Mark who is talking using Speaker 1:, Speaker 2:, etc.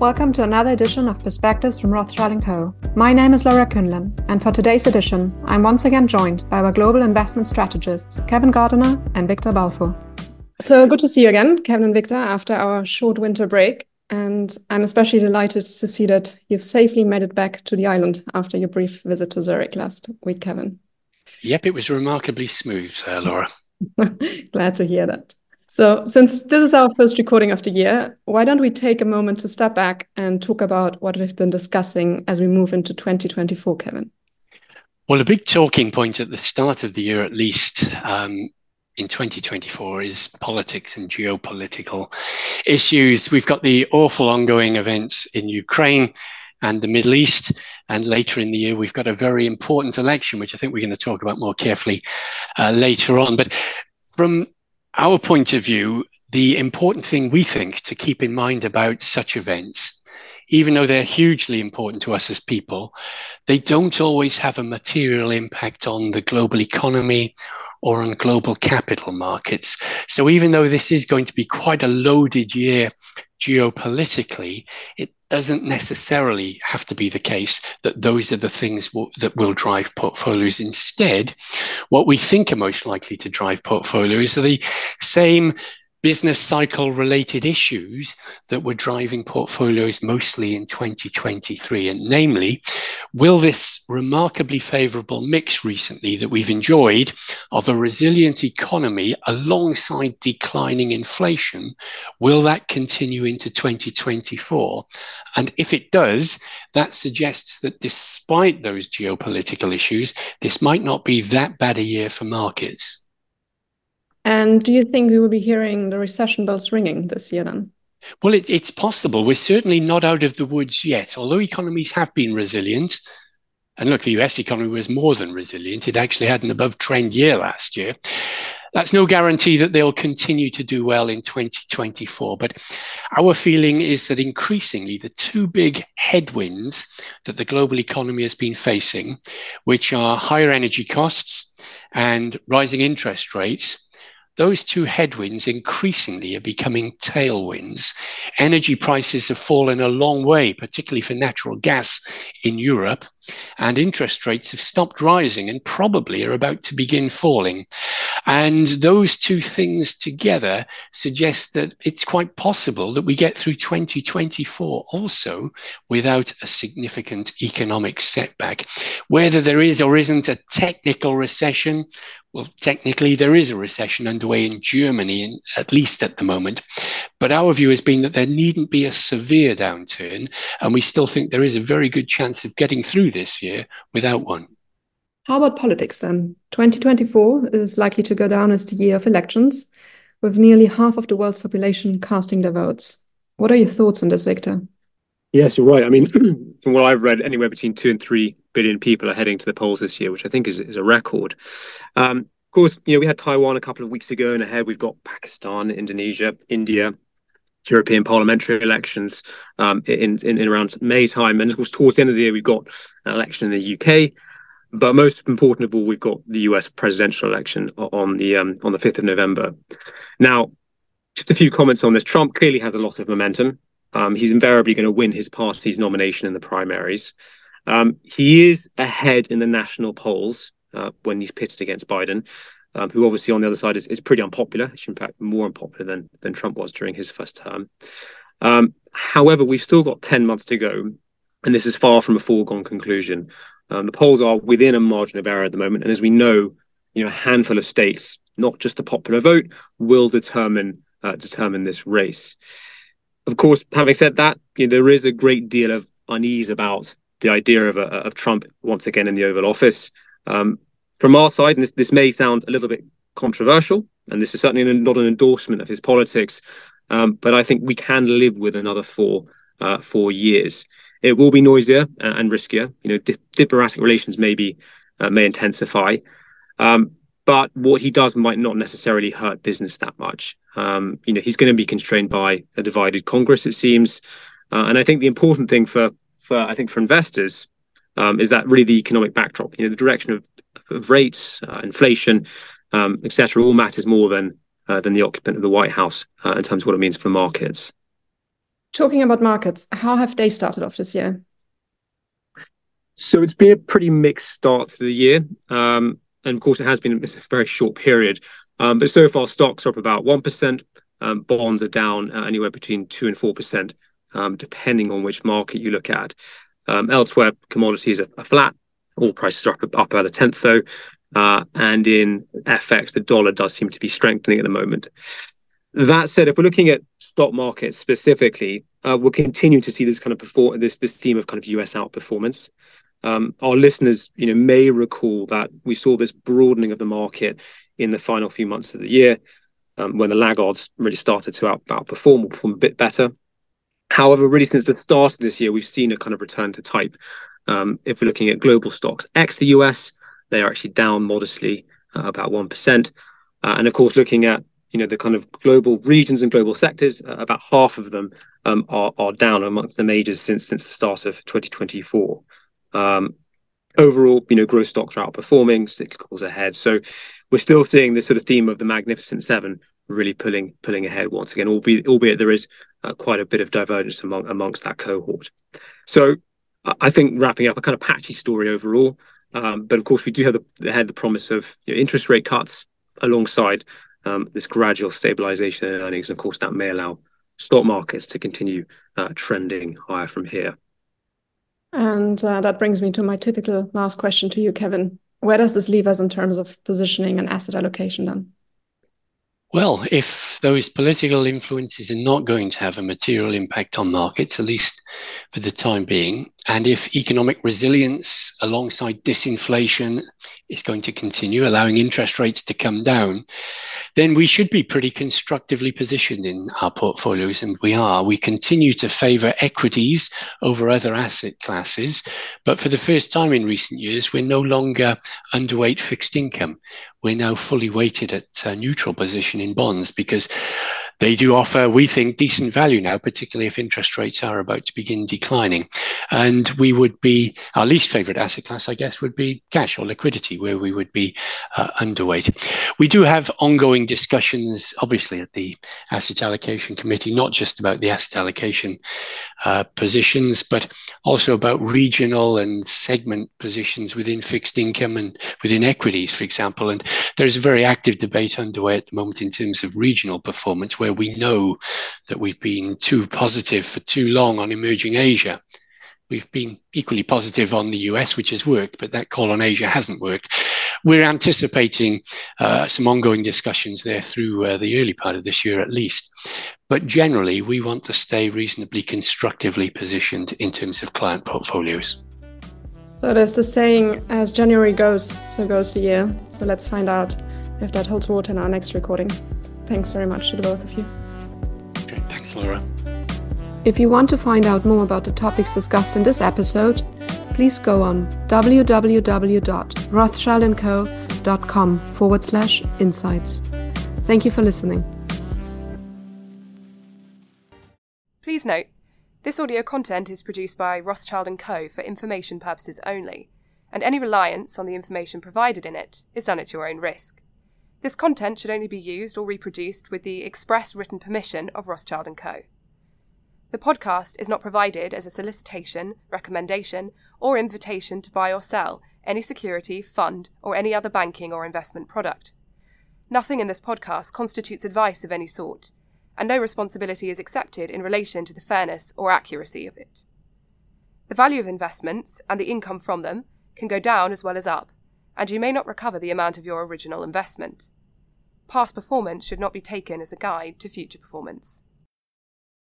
Speaker 1: Welcome to another edition of Perspectives from Rothschild & Co. My name is Laura Künlen, and for today's edition, I'm once again joined by our global investment strategists, Kevin Gardiner and Victor Balfour. So good to see you again, Kevin and Victor, after our short winter break. And I'm especially delighted to see that you've safely made it back to the island after your brief visit to Zurich last week, Kevin.
Speaker 2: Yep, it was remarkably smooth, uh, Laura.
Speaker 1: Glad to hear that. So, since this is our first recording of the year, why don't we take a moment to step back and talk about what we've been discussing as we move into 2024, Kevin?
Speaker 2: Well, a big talking point at the start of the year, at least, um, in 2024 is politics and geopolitical issues. We've got the awful ongoing events in Ukraine and the Middle East. And later in the year, we've got a very important election, which I think we're going to talk about more carefully uh, later on. But from our point of view, the important thing we think to keep in mind about such events, even though they're hugely important to us as people, they don't always have a material impact on the global economy or on global capital markets. So even though this is going to be quite a loaded year geopolitically, it doesn't necessarily have to be the case that those are the things w- that will drive portfolios. Instead, what we think are most likely to drive portfolios are the same business cycle related issues that were driving portfolios mostly in 2023. And namely, will this remarkably favorable mix recently that we've enjoyed of a resilient economy alongside declining inflation, will that continue into 2024? And if it does, that suggests that despite those geopolitical issues, this might not be that bad a year for markets.
Speaker 1: And do you think we will be hearing the recession bells ringing this year then?
Speaker 2: Well, it, it's possible. We're certainly not out of the woods yet. Although economies have been resilient, and look, the US economy was more than resilient. It actually had an above trend year last year. That's no guarantee that they'll continue to do well in 2024. But our feeling is that increasingly the two big headwinds that the global economy has been facing, which are higher energy costs and rising interest rates, those two headwinds increasingly are becoming tailwinds. Energy prices have fallen a long way, particularly for natural gas in Europe, and interest rates have stopped rising and probably are about to begin falling. And those two things together suggest that it's quite possible that we get through 2024 also without a significant economic setback. Whether there is or isn't a technical recession, well, technically, there is a recession underway in Germany, in, at least at the moment. But our view has been that there needn't be a severe downturn, and we still think there is a very good chance of getting through this year without one.
Speaker 1: How about politics then? 2024 is likely to go down as the year of elections, with nearly half of the world's population casting their votes. What are your thoughts on this, Victor?
Speaker 3: Yes, you're right. I mean, from what I've read, anywhere between two and three billion people are heading to the polls this year, which I think is, is a record. Um, of course, you know, we had Taiwan a couple of weeks ago, and ahead we've got Pakistan, Indonesia, India, European parliamentary elections um, in, in, in around May time, and of course, towards the end of the year, we've got an election in the UK. But most important of all, we've got the US presidential election on the um, on the fifth of November. Now, just a few comments on this. Trump clearly has a lot of momentum. Um, he's invariably going to win his party's nomination in the primaries. Um, he is ahead in the national polls uh, when he's pitted against Biden, um, who obviously on the other side is, is pretty unpopular. In fact more unpopular than than Trump was during his first term. Um, however, we've still got ten months to go, and this is far from a foregone conclusion. Um, the polls are within a margin of error at the moment, and as we know, you know, a handful of states, not just the popular vote, will determine uh, determine this race. Of course, having said that, you know, there is a great deal of unease about the idea of, a, of Trump once again in the Oval Office. Um, from our side, and this, this may sound a little bit controversial, and this is certainly not an endorsement of his politics, um, but I think we can live with another four uh, four years. It will be noisier and riskier. You know, di- diplomatic relations maybe uh, may intensify, um, but what he does might not necessarily hurt business that much. Um, you know, he's going to be constrained by a divided Congress, it seems, uh, and I think the important thing for for I think for investors um, is that really the economic backdrop. You know, the direction of, of rates, uh, inflation, um, etc., all matters more than uh, than the occupant of the White House uh, in terms of what it means for markets.
Speaker 1: Talking about markets, how have they started off this year?
Speaker 3: So it's been a pretty mixed start to the year. Um, and of course, it has been a very short period. Um, but so far, stocks are up about 1%. Um, bonds are down uh, anywhere between 2 and 4%, um, depending on which market you look at. Um, elsewhere, commodities are, are, flat. All prices are up, up about a tenth, though. Uh, and in FX, the dollar does seem to be strengthening at the moment. That said, if we're looking at stock markets specifically, uh, we'll continue to see this kind of perform this this theme of kind of US outperformance. Um, our listeners, you know, may recall that we saw this broadening of the market in the final few months of the year, um, when the laggards really started to out, outperform or perform a bit better. However, really since the start of this year, we've seen a kind of return to type. Um, if we're looking at global stocks, ex the US, they are actually down modestly, uh, about one percent. Uh, and of course, looking at you know the kind of global regions and global sectors, uh, about half of them um, are are down amongst the majors since since the start of 2024. Um, overall, you know, growth stocks are outperforming, cyclicals ahead. So we're still seeing this sort of theme of the Magnificent Seven really pulling pulling ahead once again, albeit albeit there is uh, quite a bit of divergence among amongst that cohort. So I think wrapping up a kind of patchy story overall. Um, but of course, we do have the, ahead the promise of you know, interest rate cuts alongside um, this gradual stabilization in earnings. And of course, that may allow stock markets to continue uh, trending higher from here.
Speaker 1: And uh, that brings me to my typical last question to you, Kevin. Where does this leave us in terms of positioning and asset allocation then?
Speaker 2: Well, if those political influences are not going to have a material impact on markets, at least for the time being, and if economic resilience alongside disinflation is going to continue, allowing interest rates to come down, then we should be pretty constructively positioned in our portfolios. And we are. We continue to favor equities over other asset classes. But for the first time in recent years, we're no longer underweight fixed income. We're now fully weighted at a neutral position in bonds because they do offer, we think, decent value now, particularly if interest rates are about to begin declining. And we would be, our least favorite asset class, I guess, would be cash or liquidity, where we would be uh, underweight. We do have ongoing discussions, obviously, at the Asset Allocation Committee, not just about the asset allocation uh, positions, but also about regional and segment positions within fixed income and within equities, for example. And there's a very active debate underway at the moment in terms of regional performance, where where we know that we've been too positive for too long on emerging Asia. We've been equally positive on the US, which has worked, but that call on Asia hasn't worked. We're anticipating uh, some ongoing discussions there through uh, the early part of this year at least. But generally, we want to stay reasonably constructively positioned in terms of client portfolios.
Speaker 1: So there's the saying, as January goes, so goes the year. So let's find out if that holds water in our next recording. Thanks very much to the both of you.
Speaker 2: Okay, thanks, Laura.
Speaker 1: If you want to find out more about the topics discussed in this episode, please go on www.rothschildandco.com forward slash insights. Thank you for listening.
Speaker 4: Please note, this audio content is produced by Rothschild & Co. for information purposes only, and any reliance on the information provided in it is done at your own risk. This content should only be used or reproduced with the express written permission of Rothschild & Co. The podcast is not provided as a solicitation, recommendation, or invitation to buy or sell any security, fund, or any other banking or investment product. Nothing in this podcast constitutes advice of any sort, and no responsibility is accepted in relation to the fairness or accuracy of it. The value of investments and the income from them can go down as well as up and you may not recover the amount of your original investment. Past performance should not be taken as a guide to future performance.